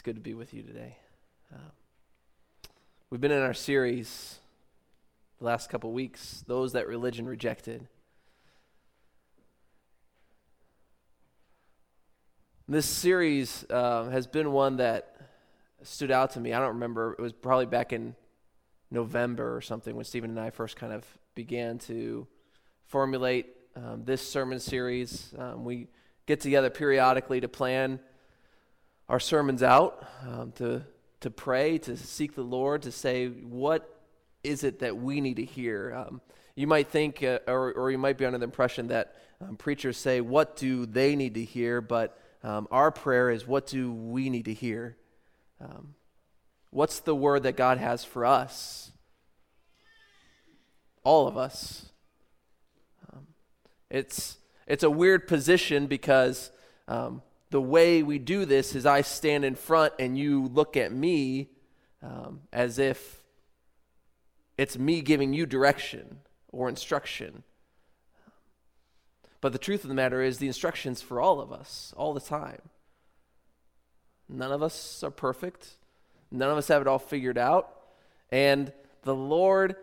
It's good to be with you today. Um, we've been in our series the last couple weeks, Those That Religion Rejected. This series uh, has been one that stood out to me. I don't remember, it was probably back in November or something when Stephen and I first kind of began to formulate um, this sermon series. Um, we get together periodically to plan our sermons out, um, to, to pray, to seek the Lord, to say, what is it that we need to hear? Um, you might think, uh, or, or you might be under the impression that um, preachers say, what do they need to hear? But um, our prayer is, what do we need to hear? Um, what's the word that God has for us? All of us. Um, it's, it's a weird position because um, the way we do this is I stand in front and you look at me um, as if it's me giving you direction or instruction. But the truth of the matter is, the instruction's for all of us, all the time. None of us are perfect, none of us have it all figured out. And the Lord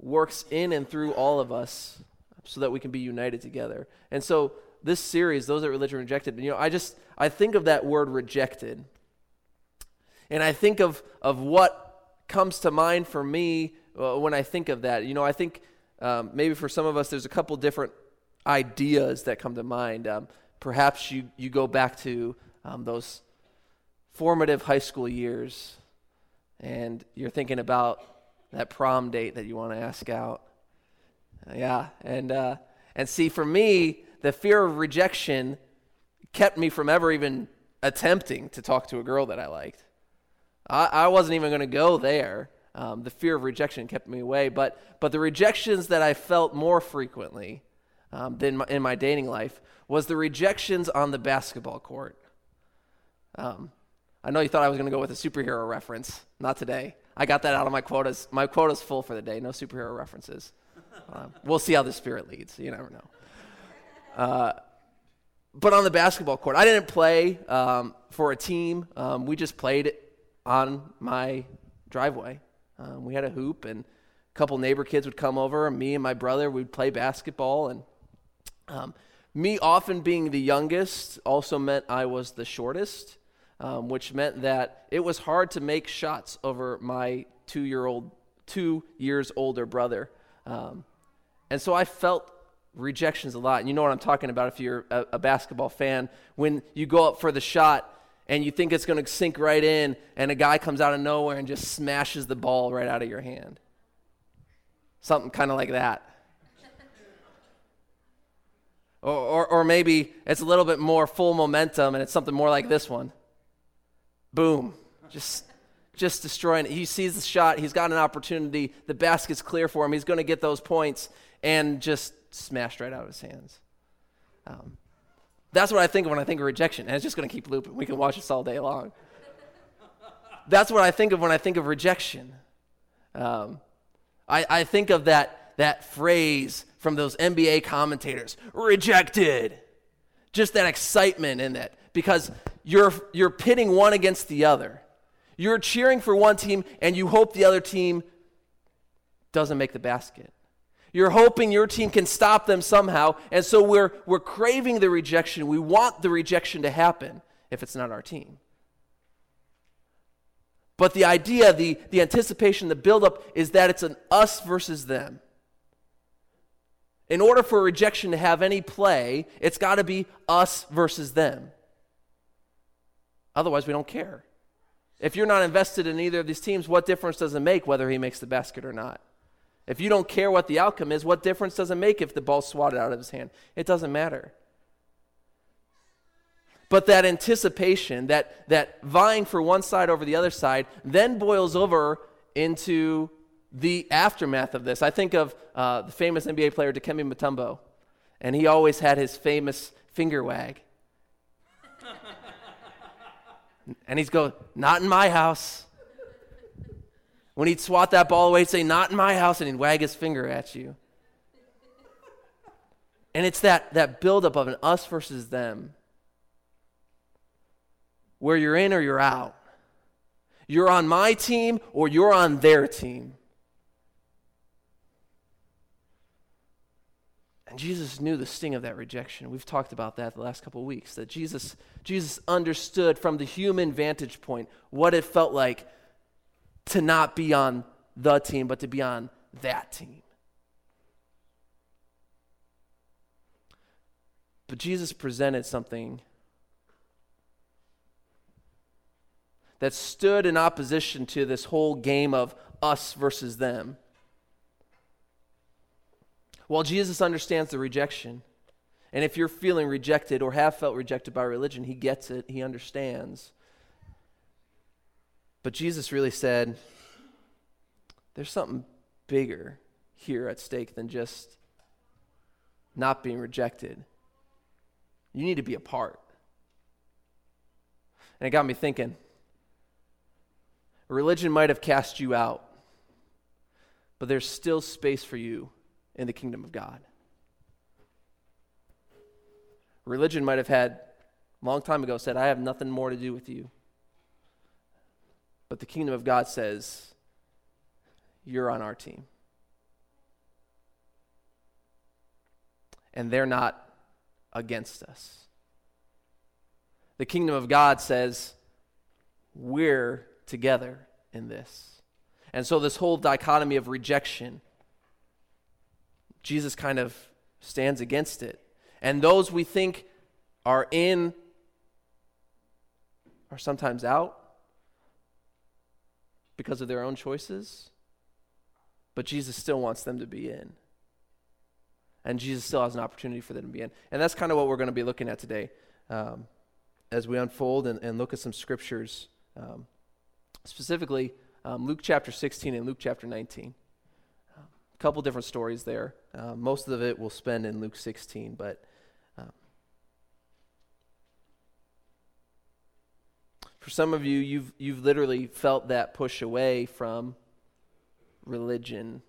works in and through all of us so that we can be united together. And so this series, those that religion rejected, you know, I just I think of that word rejected. And I think of of what comes to mind for me uh, when I think of that. You know, I think um, maybe for some of us, there's a couple different ideas that come to mind. Um, perhaps you you go back to um, those formative high school years, and you're thinking about that prom date that you want to ask out. Uh, yeah, and uh, and see, for me, the fear of rejection kept me from ever even attempting to talk to a girl that I liked. I, I wasn't even going to go there. Um, the fear of rejection kept me away. But, but the rejections that I felt more frequently um, than my, in my dating life was the rejections on the basketball court. Um, I know you thought I was going to go with a superhero reference. Not today. I got that out of my quotas. My quota's full for the day. No superhero references. Um, we'll see how the spirit leads. You never know. Uh, but on the basketball court, I didn't play um, for a team. Um, we just played on my driveway. Um, we had a hoop, and a couple neighbor kids would come over, and me and my brother would play basketball. And um, me often being the youngest also meant I was the shortest, um, which meant that it was hard to make shots over my two-year-old, two years older brother. Um, and so I felt rejections a lot. And you know what I'm talking about if you're a, a basketball fan. When you go up for the shot and you think it's going to sink right in, and a guy comes out of nowhere and just smashes the ball right out of your hand. Something kind of like that. or, or, or maybe it's a little bit more full momentum and it's something more like this one. Boom. Just just destroying it. He sees the shot. He's got an opportunity. The basket's clear for him. He's going to get those points and just smashed right out of his hands. Um, that's what I think of when I think of rejection. And it's just going to keep looping. We can watch this all day long. that's what I think of when I think of rejection. Um, I, I think of that, that phrase from those NBA commentators rejected. Just that excitement in it because you're, you're pitting one against the other. You're cheering for one team and you hope the other team doesn't make the basket. You're hoping your team can stop them somehow. And so we're, we're craving the rejection. We want the rejection to happen if it's not our team. But the idea, the, the anticipation, the buildup is that it's an us versus them. In order for rejection to have any play, it's got to be us versus them. Otherwise, we don't care. If you're not invested in either of these teams, what difference does it make whether he makes the basket or not? If you don't care what the outcome is, what difference does it make if the ball's swatted out of his hand? It doesn't matter. But that anticipation, that, that vying for one side over the other side, then boils over into the aftermath of this. I think of uh, the famous NBA player Dikembe Mutombo, and he always had his famous finger wag. and he's go, not in my house. When he'd swat that ball away, he'd say, Not in my house, and he'd wag his finger at you. And it's that, that buildup of an us versus them. where you're in or you're out. You're on my team or you're on their team. And Jesus knew the sting of that rejection. We've talked about that the last couple of weeks. That Jesus, Jesus understood from the human vantage point what it felt like to not be on the team, but to be on that team. But Jesus presented something that stood in opposition to this whole game of us versus them. While Jesus understands the rejection, and if you're feeling rejected or have felt rejected by religion, he gets it, he understands. But Jesus really said, there's something bigger here at stake than just not being rejected. You need to be a part. And it got me thinking religion might have cast you out, but there's still space for you in the kingdom of God. Religion might have had, long time ago, said, I have nothing more to do with you. But the kingdom of God says, You're on our team. And they're not against us. The kingdom of God says, We're together in this. And so, this whole dichotomy of rejection Jesus kind of stands against it. And those we think are in are sometimes out because of their own choices, but Jesus still wants them to be in. And Jesus still has an opportunity for them to be in. And that's kind of what we're going to be looking at today um, as we unfold and, and, look at some scriptures, um, specifically um, Luke chapter 16 and Luke chapter 19 A couple different stories there. Uh, most of it we'll spend in Luke 16, but for some of you, you've you've literally felt that push away from religion.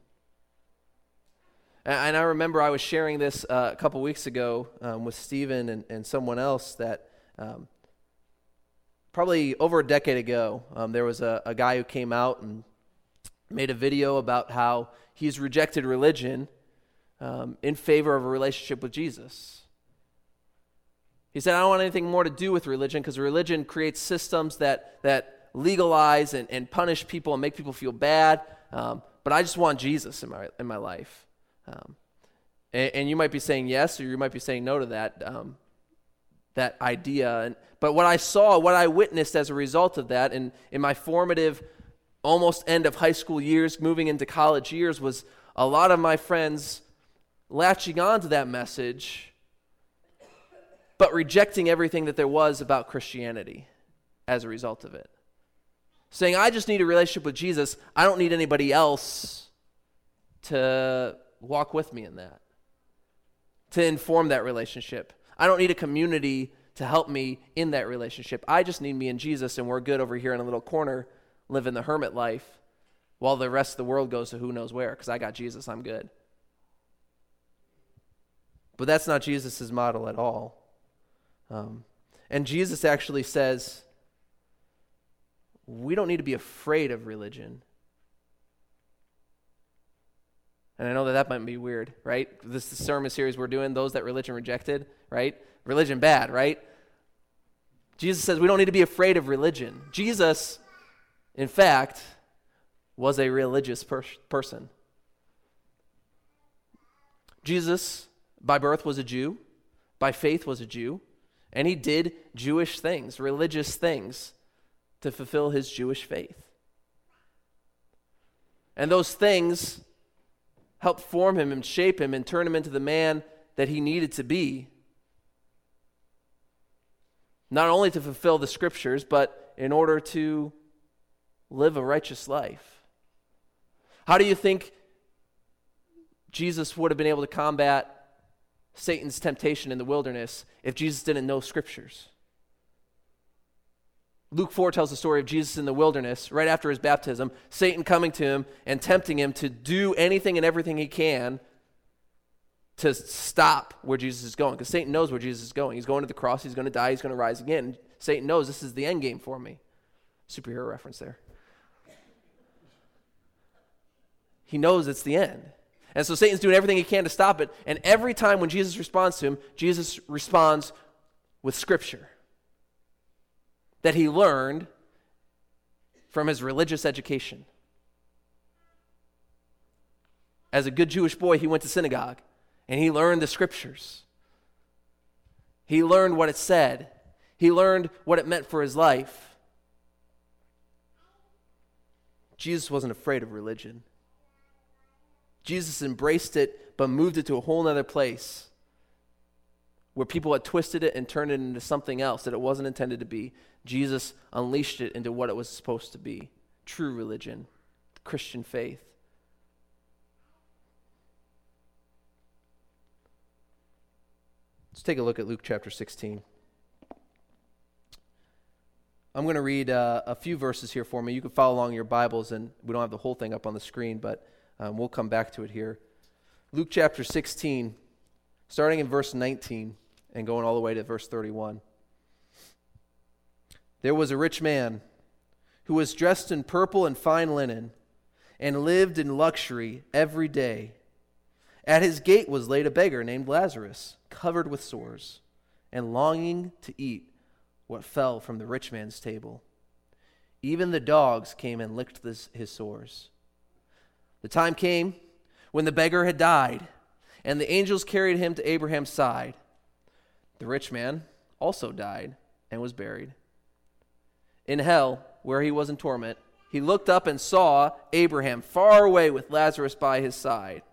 And, and I remember I was sharing this uh, a couple weeks ago um, with Stephen and, and someone else that. Um, probably over a decade ago, um, there was a, a guy who came out and made a video about how he's rejected religion um, in favor of a relationship with Jesus. He said, I don't want anything more to do with religion because religion creates systems that, that legalize and, and punish people and make people feel bad. Um, but I just want Jesus in my, in my life. Um, and, and, you might be saying yes, or you might be saying no to that, um, that idea. And, but what I saw, what I witnessed as a result of that, in, in my formative almost end of high school years, moving into college years, was a lot of my friends latching on to that message, but rejecting everything that there was about Christianity as a result of it. Saying, I just need a relationship with Jesus. I don't need anybody else to walk with me in that, to inform that relationship. I don't need a community to help me in that relationship. I just need me and Jesus, and we're good over here in a little corner living the hermit life while the rest of the world goes to who knows where because I got Jesus, I'm good. But that's not Jesus' model at all. Um, and Jesus actually says, we don't need to be afraid of religion. And I know that that might be weird, right? This sermon series we're doing, those that religion rejected, right? Religion bad, right? Jesus says we don't need to be afraid of religion. Jesus in fact, was a religious per- person. Jesus, by birth, was a Jew, by faith, was a Jew, and he did Jewish things, religious things, to fulfill his Jewish faith. And those things helped form him and shape him and turn him into the man that he needed to be. Not only to fulfill the scriptures, but in order to live a righteous life? How do you think Jesus would have been able to combat Satan's temptation in the wilderness if Jesus didn't know scriptures? Luke 4 tells the story of Jesus in the wilderness right after his baptism, Satan coming to him and tempting him to do anything and everything he can to stop where Jesus is going. Because Satan knows where Jesus is going. He's going to the cross, he's going to die, he's going to rise again. Satan knows this is the end game for me. Superhero reference there. He knows it's the end. And so Satan's doing everything he can to stop it. And every time when Jesus responds to him, Jesus responds with Scripture that he learned from his religious education. As a good Jewish boy, he went to synagogue and he learned the Scriptures. He learned what it said, he learned what it meant for his life. Jesus wasn't afraid of religion. Jesus embraced it, but moved it to a whole other place where people had twisted it and turned it into something else that it wasn't intended to be. Jesus unleashed it into what it was supposed to be true religion, Christian faith. Let's take a look at Luke chapter 16. I'm going to read uh, a few verses here for me. You can follow along your Bibles, and we don't have the whole thing up on the screen, but um, we'll come back to it here. Luke chapter 16, starting in verse 19 and going all the way to verse 31. There was a rich man who was dressed in purple and fine linen and lived in luxury every day. At his gate was laid a beggar named Lazarus, covered with sores, and longing to eat what fell from the rich man's table. Even the dogs came and licked this, his sores. The time came when the beggar had died, and the angels carried him to Abraham's side. The rich man also died and was buried. In hell, where he was in torment, he looked up and saw Abraham far away with Lazarus by his side.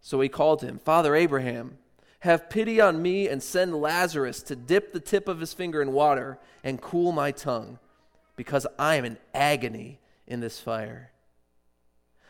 So he called him, Father Abraham, have pity on me and send Lazarus to dip the tip of his finger in water and cool my tongue, because I am in agony in this fire.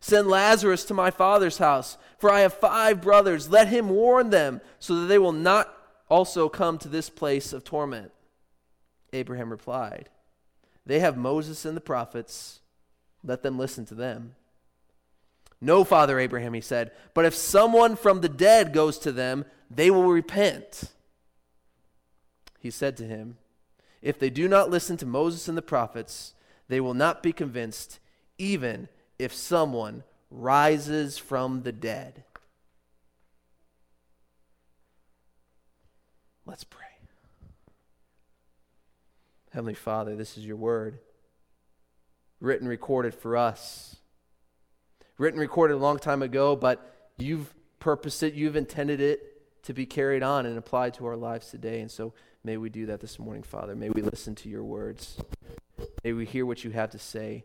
Send Lazarus to my father's house, for I have five brothers. Let him warn them, so that they will not also come to this place of torment. Abraham replied, They have Moses and the prophets. Let them listen to them. No, Father Abraham, he said, but if someone from the dead goes to them, they will repent. He said to him, If they do not listen to Moses and the prophets, they will not be convinced, even if someone rises from the dead. Let's pray. Heavenly Father, this is your word, written, recorded for us. Written, recorded a long time ago, but you've purposed it, you've intended it to be carried on and applied to our lives today. And so may we do that this morning, Father. May we listen to your words. May we hear what you have to say.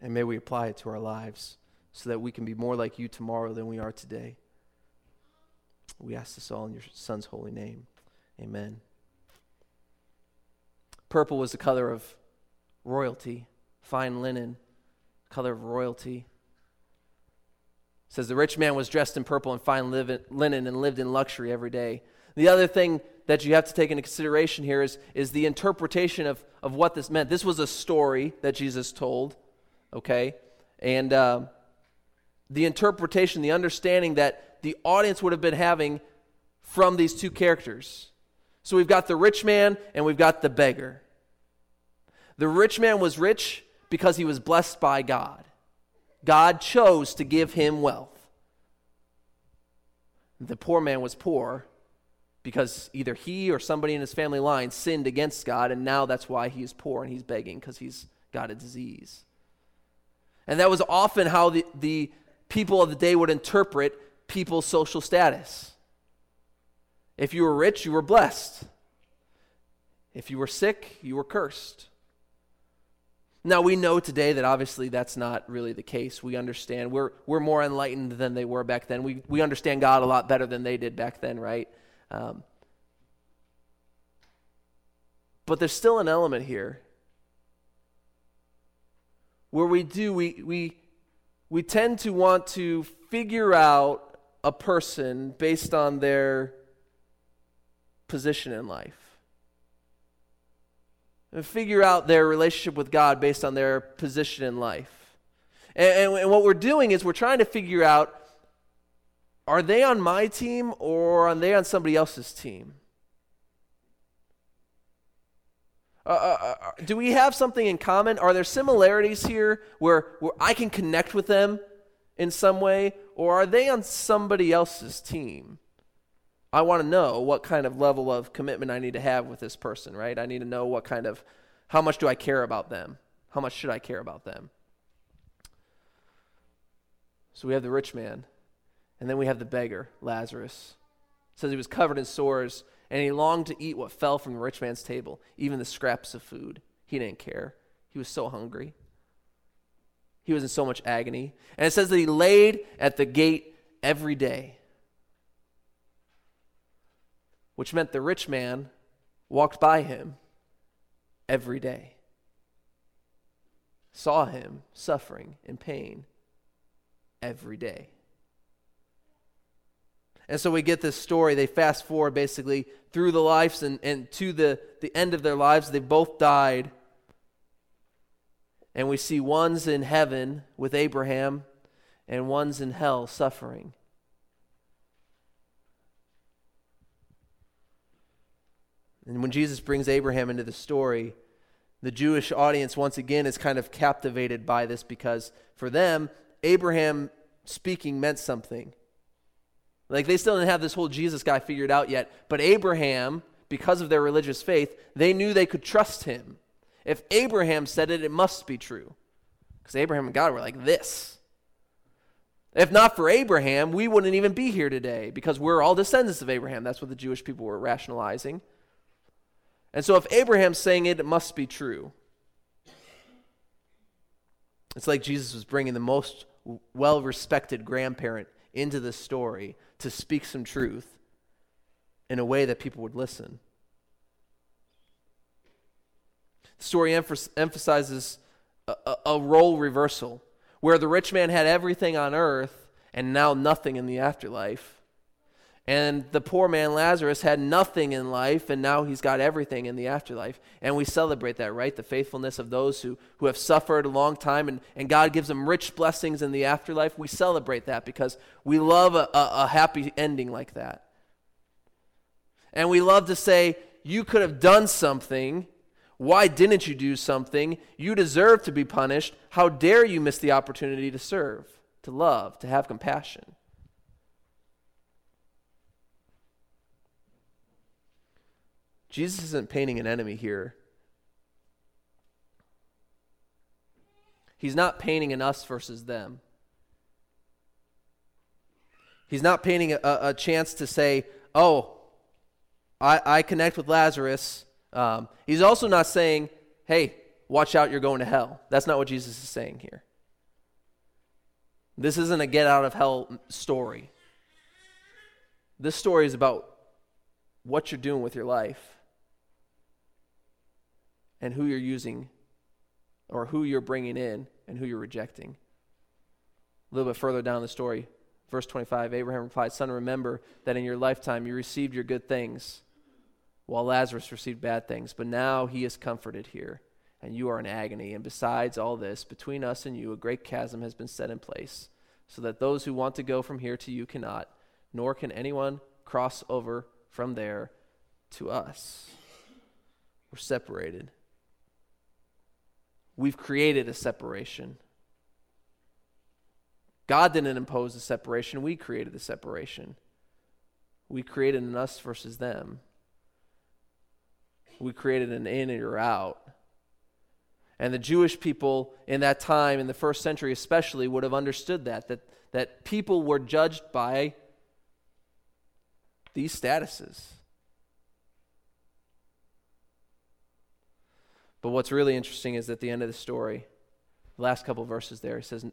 And may we apply it to our lives so that we can be more like you tomorrow than we are today. We ask this all in your Son's holy name. Amen. Purple was the color of royalty, fine linen, color of royalty. It says the rich man was dressed in purple and fine linen and lived in luxury every day. The other thing that you have to take into consideration here is, is the interpretation of, of what this meant. This was a story that Jesus told okay? And uh, the interpretation, the understanding that the audience would have been having from these two characters. So we've got the rich man and we've got the beggar. The rich man was rich because he was blessed by God. God chose to give him wealth. The poor man was poor because either he or somebody in his family line sinned against God, and now that's why he is poor and he's begging because he's got a disease. And that was often how the, the people of the day would interpret people's social status. If you were rich, you were blessed. If you were sick, you were cursed. Now, we know today that obviously that's not really the case. We understand. We're, we're more enlightened than they were back then. We, we understand God a lot better than they did back then, right? Um, but there's still an element here where we do, we, we, we tend to want to figure out a person based on their position in life. And figure out their relationship with God based on their position in life. And, and, and what we're doing is we're trying to figure out are they on my team or are they on somebody else's team? Uh, uh, uh, uh, do we have something in common? Are there similarities here where, where I can connect with them in some way? Or are they on somebody else's team? I want to know what kind of level of commitment I need to have with this person, right? I need to know what kind of, how much do I care about them? How much should I care about them? So we have the rich man, and then we have the beggar, Lazarus. It says he was covered in sores and he longed to eat what fell from the rich man's table, even the scraps of food. He didn't care. He was so hungry. He was in so much agony. And it says that he laid at the gate every day, which meant the rich man walked by him every day, saw him suffering in pain every day. And so we get this story. They fast forward basically through the lives and, and to the, the end of their lives. They both died. And we see one's in heaven with Abraham and one's in hell suffering. And when Jesus brings Abraham into the story, the Jewish audience once again is kind of captivated by this because for them, Abraham speaking meant something. Like they still didn't have this whole Jesus guy figured out yet. But Abraham, because of their religious faith, they knew they could trust him. If Abraham said it, it must be true. Because Abraham and God were like this. If not for Abraham, we wouldn't even be here today because we're all descendants of Abraham. That's what the Jewish people were rationalizing. And so if Abraham's saying it, it must be true. It's like Jesus was bringing the most well respected grandparent into the story to speak some truth in a way that people would listen. The story emphasizes a, a, a role reversal where the rich man had everything on earth and now nothing in the afterlife. And the poor man Lazarus had nothing in life, and now he's got everything in the afterlife. And we celebrate that, right? The faithfulness of those who, who have suffered a long time, and, and God gives them rich blessings in the afterlife. We celebrate that because we love a, a, a happy ending like that. And we love to say, You could have done something. Why didn't you do something? You deserve to be punished. How dare you miss the opportunity to serve, to love, to have compassion? Jesus isn't painting an enemy here. He's not painting an us versus them. He's not painting a, a chance to say, oh, I, I connect with Lazarus. Um, he's also not saying, hey, watch out, you're going to hell. That's not what Jesus is saying here. This isn't a get out of hell story. This story is about what you're doing with your life and who you're using or who you're bringing in and who you're rejecting. A little bit further down the story, verse 25 Abraham replied, Son, remember that in your lifetime you received your good things, while Lazarus received bad things. But now he is comforted here, and you are in agony. And besides all this, between us and you, a great chasm has been set in place, so that those who want to go from here to you cannot, nor can anyone cross over from there to us. We're separated. We've created a separation. God didn't impose a separation, we created the separation. We created an us versus them. We created an in or out. And the Jewish people in that time, in the first century especially, would have understood that, that, that people were judged by these statuses. But what's really interesting is at the end of the story, the last couple verses there, he says,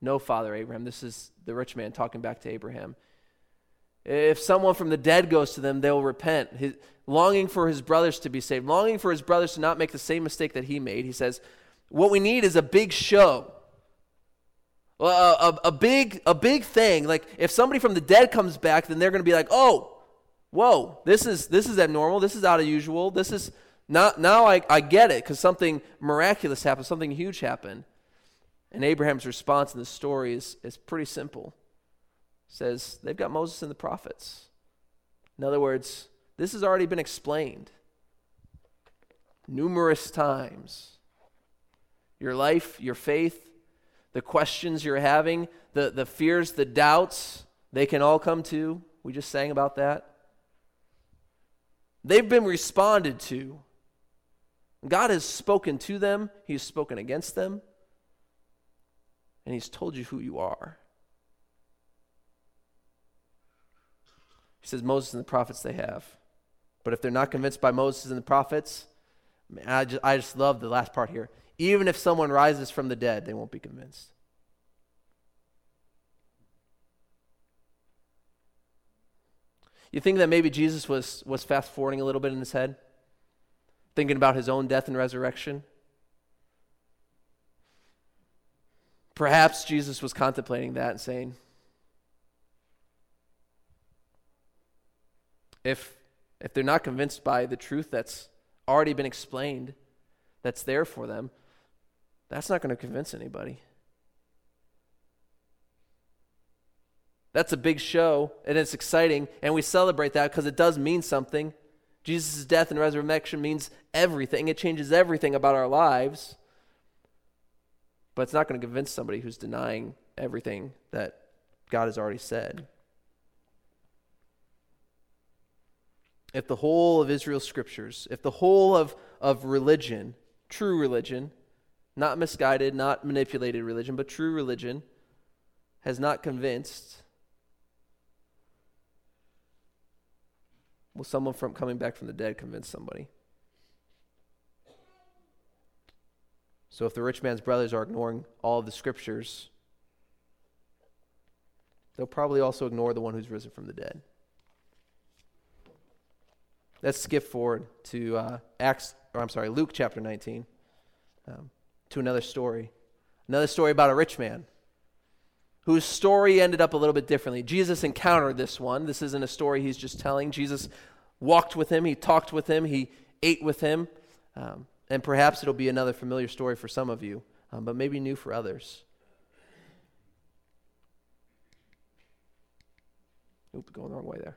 No, Father Abraham. This is the rich man talking back to Abraham. If someone from the dead goes to them, they will repent. His, longing for his brothers to be saved, longing for his brothers to not make the same mistake that he made. He says, What we need is a big show. A, a, a, big a big thing. Like if somebody from the dead comes back, then they're going to be like, "Oh, whoa, this is this is abnormal. This is out of usual. This is not now. I I get it because something miraculous happened. Something huge happened." And Abraham's response in the story is is pretty simple. says they've got Moses and the prophets. In other words, this has already been explained numerous times. Your life, your faith, the questions you're having, the, the fears, the doubts, they can all come to. We just sang about that. They've been responded to. God has spoken to them, He's spoken against them, and He's told you who you are. He says, Moses and the prophets they have. But if they're not convinced by Moses and the prophets, I just, I just love the last part here. Even if someone rises from the dead, they won't be convinced. You think that maybe Jesus was, was fast forwarding a little bit in his head? Thinking about his own death and resurrection? Perhaps Jesus was contemplating that and saying, if, if they're not convinced by the truth that's already been explained, that's there for them, that's not going to convince anybody. That's a big show, and it's exciting, and we celebrate that because it does mean something. Jesus' death and resurrection means everything, it changes everything about our lives. But it's not going to convince somebody who's denying everything that God has already said. If the whole of Israel's scriptures, if the whole of, of religion, true religion, not misguided, not manipulated religion, but true religion, has not convinced, will someone from coming back from the dead convince somebody? So if the rich man's brothers are ignoring all of the scriptures, they'll probably also ignore the one who's risen from the dead. Let's skip forward to uh, Acts, or I'm sorry, Luke chapter 19 um, to another story. Another story about a rich man whose story ended up a little bit differently. Jesus encountered this one. This isn't a story he's just telling. Jesus walked with him, he talked with him, he ate with him. Um, and perhaps it'll be another familiar story for some of you, um, but maybe new for others. Oop, going the wrong way there.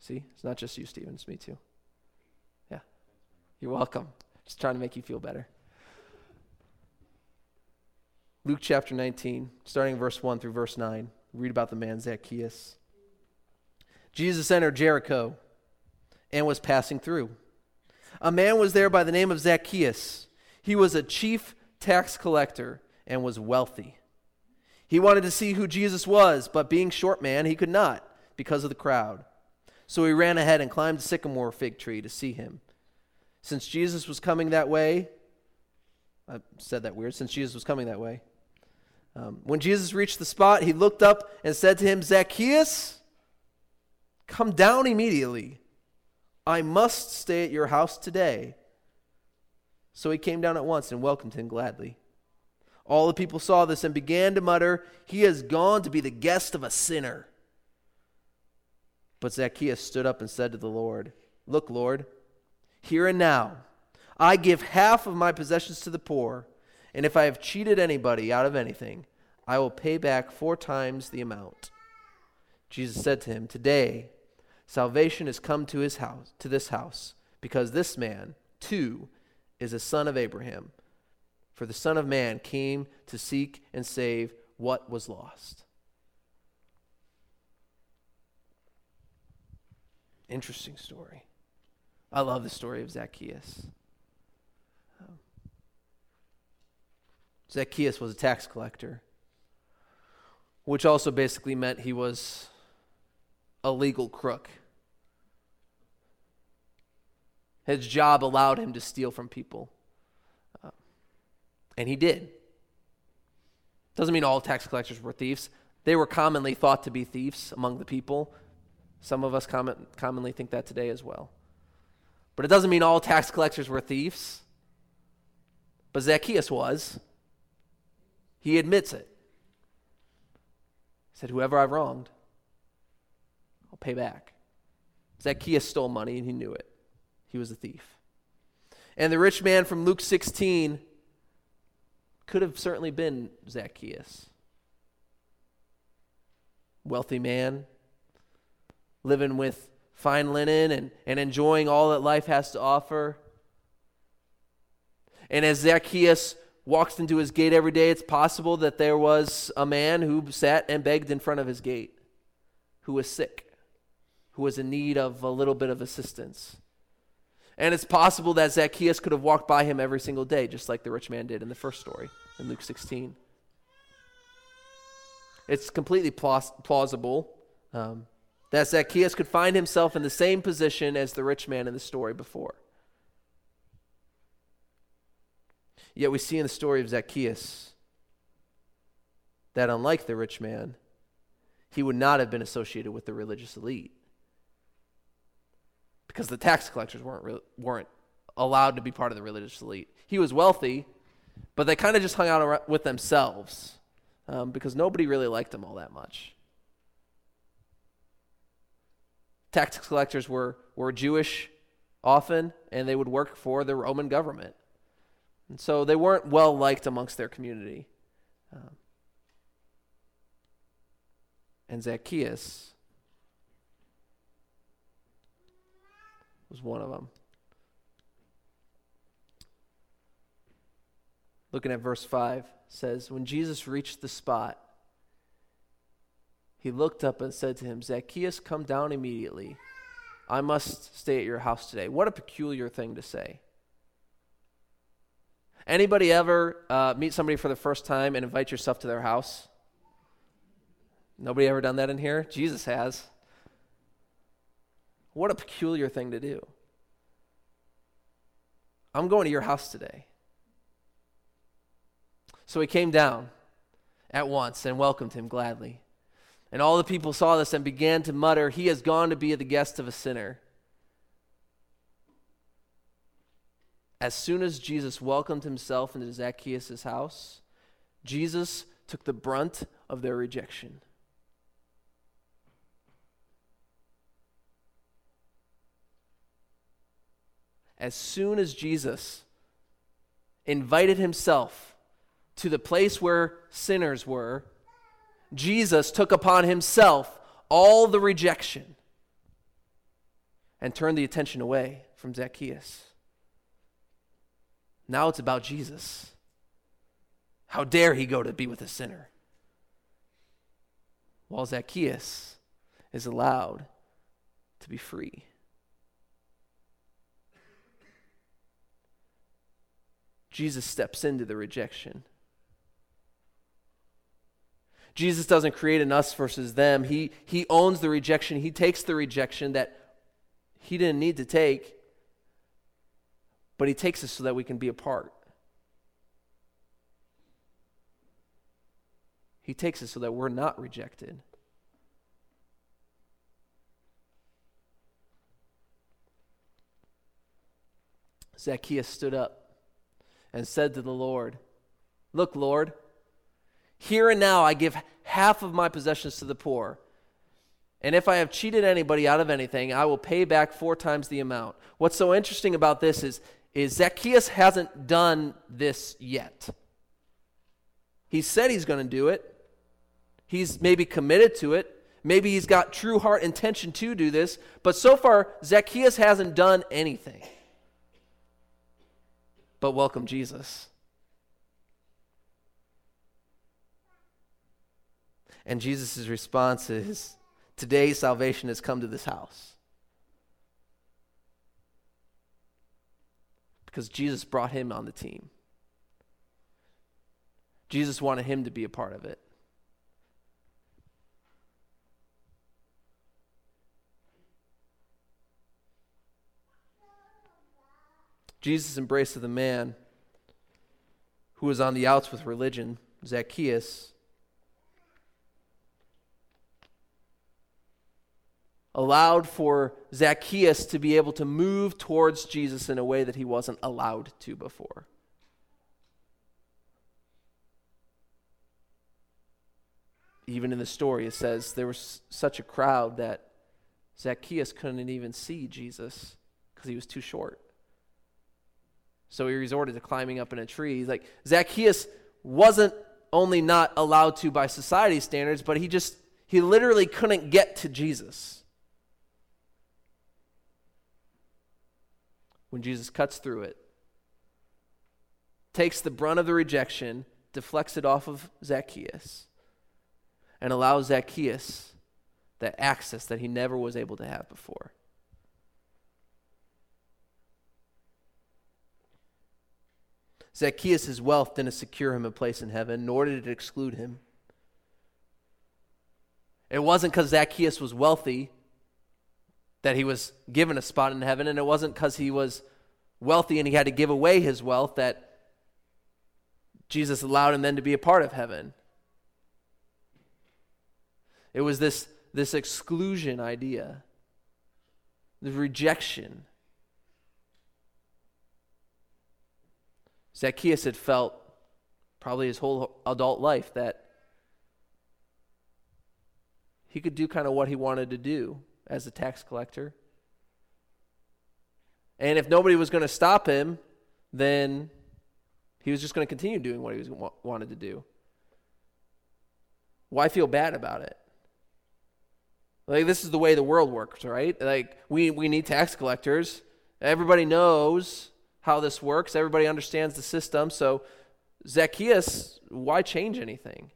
See, it's not just you, Stephen, it's me too. Yeah. You're welcome. Just trying to make you feel better. Luke chapter 19, starting verse 1 through verse 9. Read about the man Zacchaeus. Jesus entered Jericho and was passing through. A man was there by the name of Zacchaeus. He was a chief tax collector and was wealthy. He wanted to see who Jesus was, but being short man, he could not because of the crowd. So he ran ahead and climbed a sycamore fig tree to see him since Jesus was coming that way, I said that weird, since Jesus was coming that way. Um, when Jesus reached the spot, he looked up and said to him, Zacchaeus, come down immediately. I must stay at your house today. So he came down at once and welcomed him gladly. All the people saw this and began to mutter, He has gone to be the guest of a sinner. But Zacchaeus stood up and said to the Lord, Look, Lord, here and now. I give half of my possessions to the poor, and if I have cheated anybody out of anything, I will pay back four times the amount. Jesus said to him, Today salvation has come to his house, to this house, because this man, too, is a son of Abraham. For the Son of Man came to seek and save what was lost. Interesting story. I love the story of Zacchaeus. Zacchaeus was a tax collector, which also basically meant he was a legal crook. His job allowed him to steal from people. Uh, and he did. Doesn't mean all tax collectors were thieves. They were commonly thought to be thieves among the people. Some of us common, commonly think that today as well. But it doesn't mean all tax collectors were thieves. But Zacchaeus was. He admits it. He said, Whoever I've wronged, I'll pay back. Zacchaeus stole money and he knew it. He was a thief. And the rich man from Luke 16 could have certainly been Zacchaeus. Wealthy man, living with fine linen and, and enjoying all that life has to offer. And as Zacchaeus walks into his gate every day, it's possible that there was a man who sat and begged in front of his gate, who was sick, who was in need of a little bit of assistance. And it's possible that Zacchaeus could have walked by him every single day, just like the rich man did in the first story in Luke 16. It's completely plausible um, that Zacchaeus could find himself in the same position as the rich man in the story before. Yet we see in the story of Zacchaeus that unlike the rich man, he would not have been associated with the religious elite because the tax collectors weren't, weren't allowed to be part of the religious elite. He was wealthy, but they kind of just hung out with themselves um, because nobody really liked him all that much. Tax collectors were, were Jewish often, and they would work for the Roman government. And so they weren't well liked amongst their community. Um, and Zacchaeus was one of them. Looking at verse 5 says, When Jesus reached the spot, he looked up and said to him, Zacchaeus, come down immediately. I must stay at your house today. What a peculiar thing to say. Anybody ever uh, meet somebody for the first time and invite yourself to their house? Nobody ever done that in here? Jesus has. What a peculiar thing to do. I'm going to your house today. So he came down at once and welcomed him gladly. And all the people saw this and began to mutter, He has gone to be the guest of a sinner. As soon as Jesus welcomed himself into Zacchaeus' house, Jesus took the brunt of their rejection. As soon as Jesus invited himself to the place where sinners were, Jesus took upon himself all the rejection and turned the attention away from Zacchaeus. Now it's about Jesus. How dare he go to be with a sinner? While Zacchaeus is allowed to be free. Jesus steps into the rejection. Jesus doesn't create an us versus them. He, he owns the rejection. He takes the rejection that he didn't need to take but He takes us so that we can be a part. He takes us so that we're not rejected. Zacchaeus stood up and said to the Lord, Look, Lord, here and now I give half of my possessions to the poor. And if I have cheated anybody out of anything, I will pay back four times the amount. What's so interesting about this is is Zacchaeus hasn't done this yet. He said he's going to do it. He's maybe committed to it. Maybe he's got true heart intention to do this. But so far, Zacchaeus hasn't done anything. But welcome Jesus. And Jesus' response is Today salvation has come to this house. Because Jesus brought him on the team. Jesus wanted him to be a part of it. Jesus embraced the man who was on the outs with religion, Zacchaeus, allowed for Zacchaeus to be able to move towards Jesus in a way that he wasn't allowed to before. Even in the story, it says there was such a crowd that Zacchaeus couldn't even see Jesus because he was too short. So he resorted to climbing up in a tree. He's like, Zacchaeus wasn't only not allowed to by society standards, but he just, he literally couldn't get to Jesus. When Jesus cuts through it, takes the brunt of the rejection, deflects it off of Zacchaeus, and allows Zacchaeus that access that he never was able to have before. Zacchaeus' wealth didn't secure him a place in heaven, nor did it exclude him. It wasn't because Zacchaeus was wealthy that he was given a spot in heaven, and it wasn't because he was wealthy and he had to give away his wealth that Jesus allowed him then to be a part of heaven. It was this, this exclusion idea, the rejection. Zacchaeus had felt probably his whole adult life that he could do kind of what he wanted to do as a tax collector. And if nobody was going to stop him, then he was just going to continue doing what he was, wanted to do. Why feel bad about it? Like this is the way the world works, right? Like we we need tax collectors. Everybody knows how this works. Everybody understands the system. So Zacchaeus, why change anything?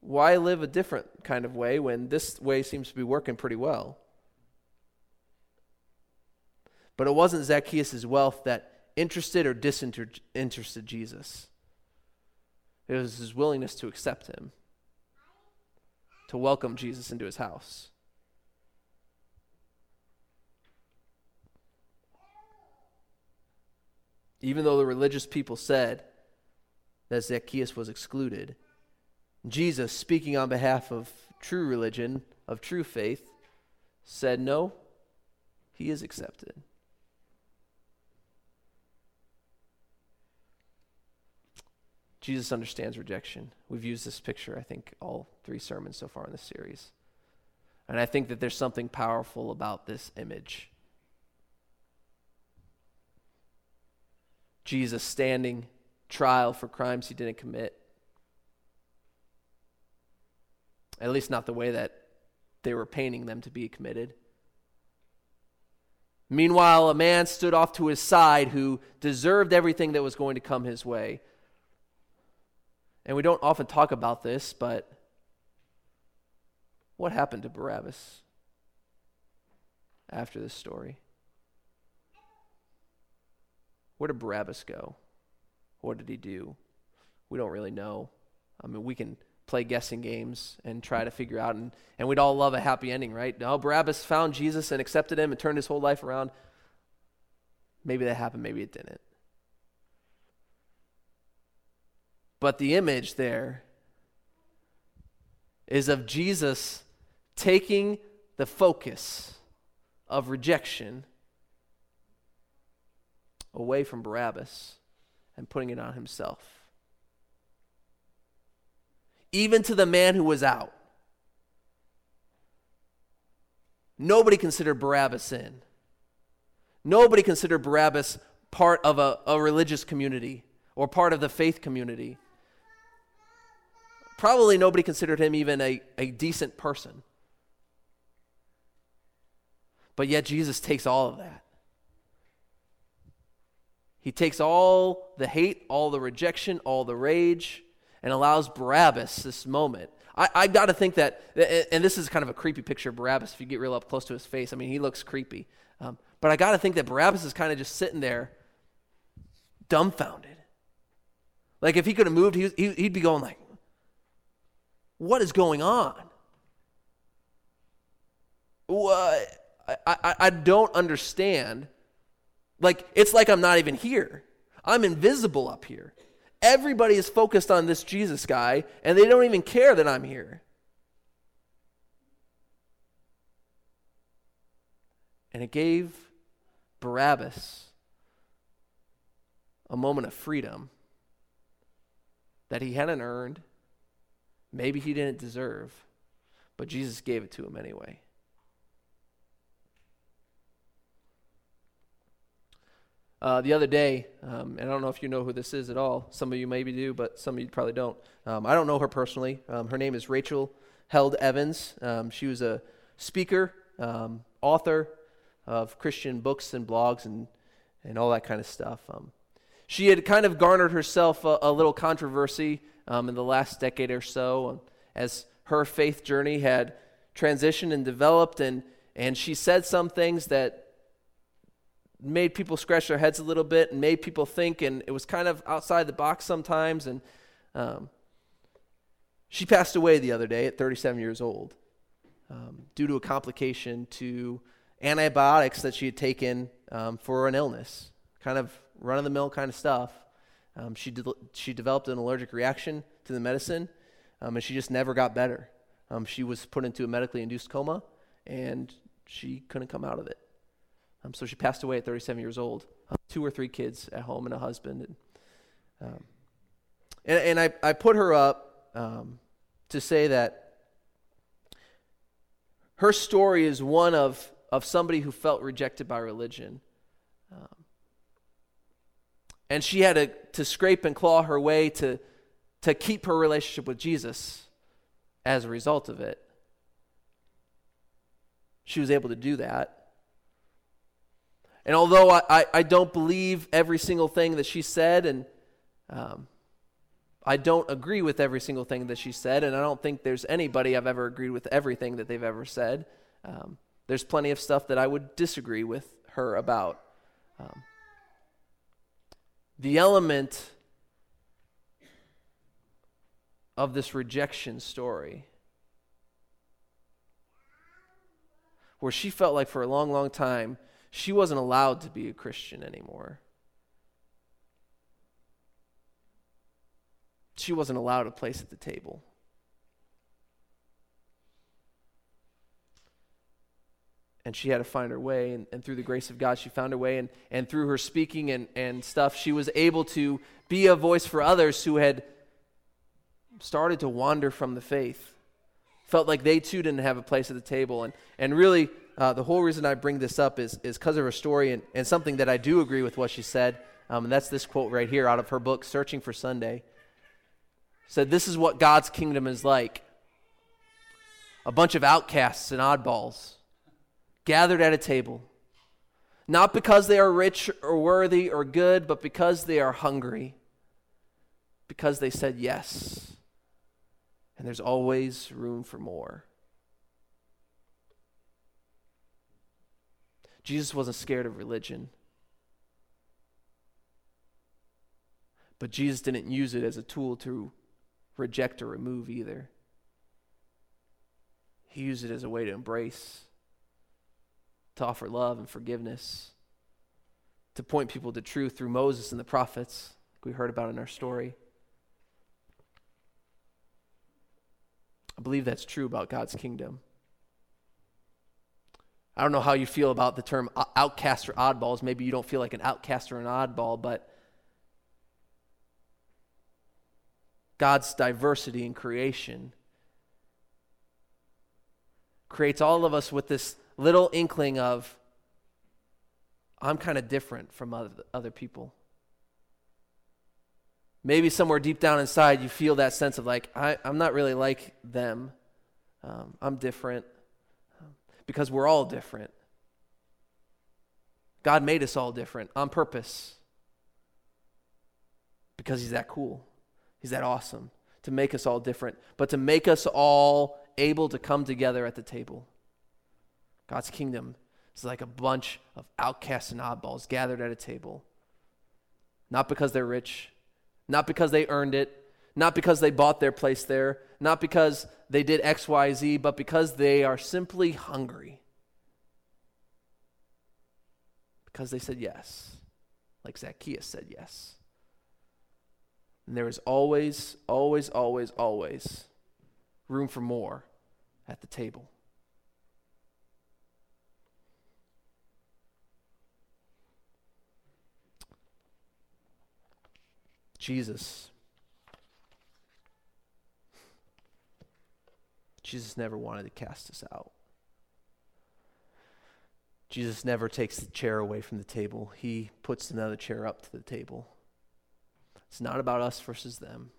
Why live a different kind of way when this way seems to be working pretty well? But it wasn't Zacchaeus' wealth that interested or disinterested Jesus. It was his willingness to accept him, to welcome Jesus into his house. Even though the religious people said that Zacchaeus was excluded, Jesus, speaking on behalf of true religion, of true faith, said, No, he is accepted. Jesus understands rejection. We've used this picture, I think, all three sermons so far in this series. And I think that there's something powerful about this image. Jesus standing trial for crimes he didn't commit. At least, not the way that they were painting them to be committed. Meanwhile, a man stood off to his side who deserved everything that was going to come his way. And we don't often talk about this, but what happened to Barabbas after this story? Where did Barabbas go? What did he do? We don't really know. I mean, we can play guessing games and try to figure out, and, and we'd all love a happy ending, right? No, Barabbas found Jesus and accepted him and turned his whole life around. Maybe that happened, maybe it didn't. But the image there is of Jesus taking the focus of rejection away from Barabbas and putting it on himself. Even to the man who was out. Nobody considered Barabbas in. Nobody considered Barabbas part of a, a religious community or part of the faith community. Probably nobody considered him even a, a decent person. But yet Jesus takes all of that. He takes all the hate, all the rejection, all the rage, and allows Barabbas this moment. I, I got to think that, and this is kind of a creepy picture of Barabbas if you get real up close to his face. I mean, he looks creepy. Um, but I got to think that Barabbas is kind of just sitting there, dumbfounded. Like if he could have moved, he, he'd be going like, what is going on? What? I, I, I don't understand. Like, it's like I'm not even here. I'm invisible up here. Everybody is focused on this Jesus guy, and they don't even care that I'm here. And it gave Barabbas a moment of freedom that he hadn't earned, maybe he didn't deserve, but Jesus gave it to him anyway. Uh, the other day, um, and I don't know if you know who this is at all. Some of you maybe do, but some of you probably don't. Um, I don't know her personally. Um, her name is Rachel Held Evans. Um, she was a speaker, um, author of Christian books and blogs and, and all that kind of stuff. Um, she had kind of garnered herself a, a little controversy in the last decade or so as her faith journey had transitioned and developed, and, and she said some things that made people scratch their heads a little bit and made people think, and it was kind of outside the box sometimes. And um, she passed away the other day at 37 years old um, due to a complication to antibiotics that she had taken um, for an illness, kind of run of the mill kind of stuff. Um, she, de- she developed an allergic reaction to the medicine, um, and she just never got better. Um, she was put into a medically induced coma, and she couldn't come out of it. Um, so she passed away at 37 years old. Two or three kids at home and a husband. And, um, and, and, I, I put her up um, to say that her story is one of, of somebody who felt rejected by religion. Um, and she had to, to scrape and claw her way to, to keep her relationship with Jesus as a result of it. She was able to do that. And although I, I, I, don't believe every single thing that she said, and um, I don't agree with every single thing that she said, and I don't think there's anybody I've ever agreed with everything that they've ever said. Um, there's plenty of stuff that I would disagree with her about. Um, the element of this rejection story where she felt like for a long, long time she wasn't allowed to be a Christian anymore. She wasn't allowed a place at the table. and she had to find her way and, and, through the grace of god she found her way and, and through her speaking and, and stuff she was able to be a voice for others who had started to wander from the faith felt like they too didn't have a place at the table and, and really uh, the whole reason I bring this up is because of her story and, and something that I do agree with what she said. Um, and that's this quote right here out of her book, Searching for Sunday. Said, This is what God's kingdom is like a bunch of outcasts and oddballs gathered at a table, not because they are rich or worthy or good, but because they are hungry, because they said yes. And there's always room for more. Jesus wasn't scared of religion. But Jesus didn't use it as a tool to reject or remove either. He used it as a way to embrace, to offer love and forgiveness, to point people to truth through Moses and the prophets, like we heard about in our story. I believe that's true about God's kingdom. I don't know how you feel about the term outcast or oddballs. Maybe you don't feel like an outcast or an oddball, but God's diversity in creation creates all of us with this little inkling of, I'm kind of different from other, other people. Maybe somewhere deep down inside, you feel that sense of like, I, am not really like them. Um, I'm different because we're all different. God made us all different on purpose because He's that cool. He's that awesome to make us all different, but to make us all able to come together at the table. God's kingdom is like a bunch of outcasts and oddballs gathered at a table. Not because they're rich, not because they earned it, not because they bought their place there, not because they did XYZ, but because they are simply hungry. Because they said yes, like Zacchaeus said yes. And there is always, always, always, always room for more at the table. Jesus Jesus never wanted to cast us out. Jesus never takes the chair away from the table, he puts another chair up to the table. It's not about us versus them.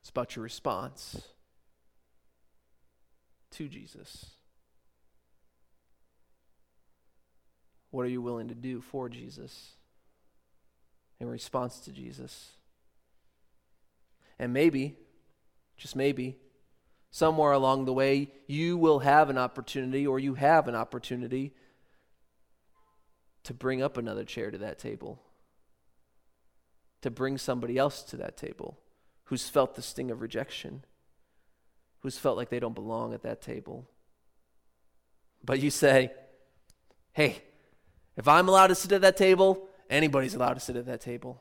It's about your response to Jesus. What are you willing to do for Jesus in response to Jesus? And maybe, just maybe, somewhere along the way, you will have an opportunity or you have an opportunity to bring up another chair to that table, to bring somebody else to that table who's felt the sting of rejection, who's felt like they don't belong at that table. But you say, hey, if I'm allowed to sit at that table, anybody's allowed to sit at that table.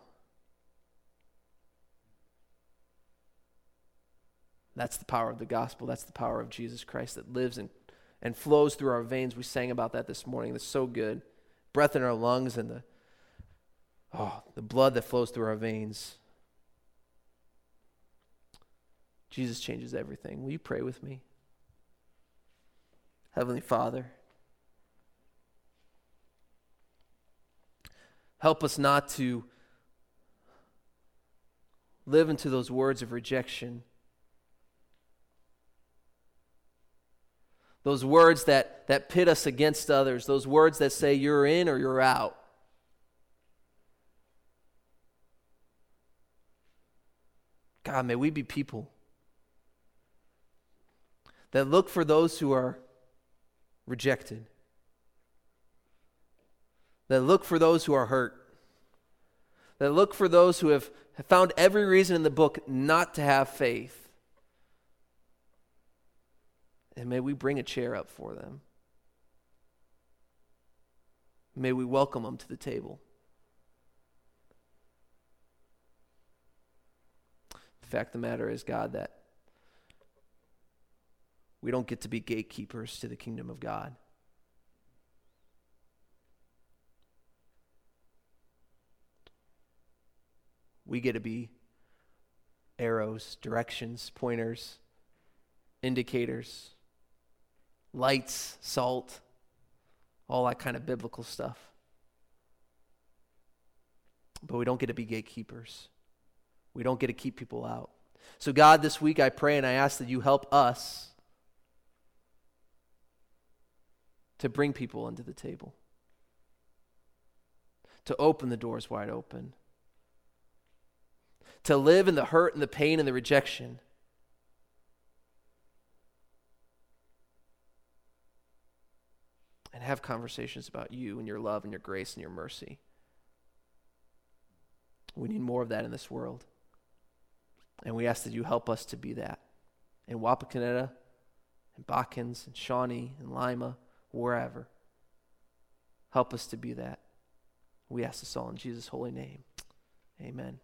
That's the power of the gospel. That's the power of Jesus Christ that lives and, and flows through our veins. We sang about that this morning. That's so good. Breath in our lungs and the oh, the blood that flows through our veins. Jesus changes everything. Will you pray with me? Heavenly Father, help us not to live into those words of rejection Those words that, that pit us against others, those words that say you're in or you're out. God, may we be people that look for those who are rejected, that look for those who are hurt, that look for those who have found every reason in the book not to have faith. And may we bring a chair up for them. May we welcome them to the table. The fact of the matter is, God, that we don't get to be gatekeepers to the kingdom of God. We get to be arrows, directions, pointers, indicators lights, salt, all that kind of biblical stuff. But we don't get to be gatekeepers. We don't get to keep people out. So, God, this week I pray and I ask that you help us to bring people into the table, to open the doors wide open, to live in the hurt and the pain and the rejection and have conversations about you and your love and your grace and your mercy. We need more of that in this world. And we ask that you help us to be that. In Wapakoneta, and Botkins, and Shawnee, and Lima, wherever. Help us to be that. We ask this all in Jesus' holy name. Amen.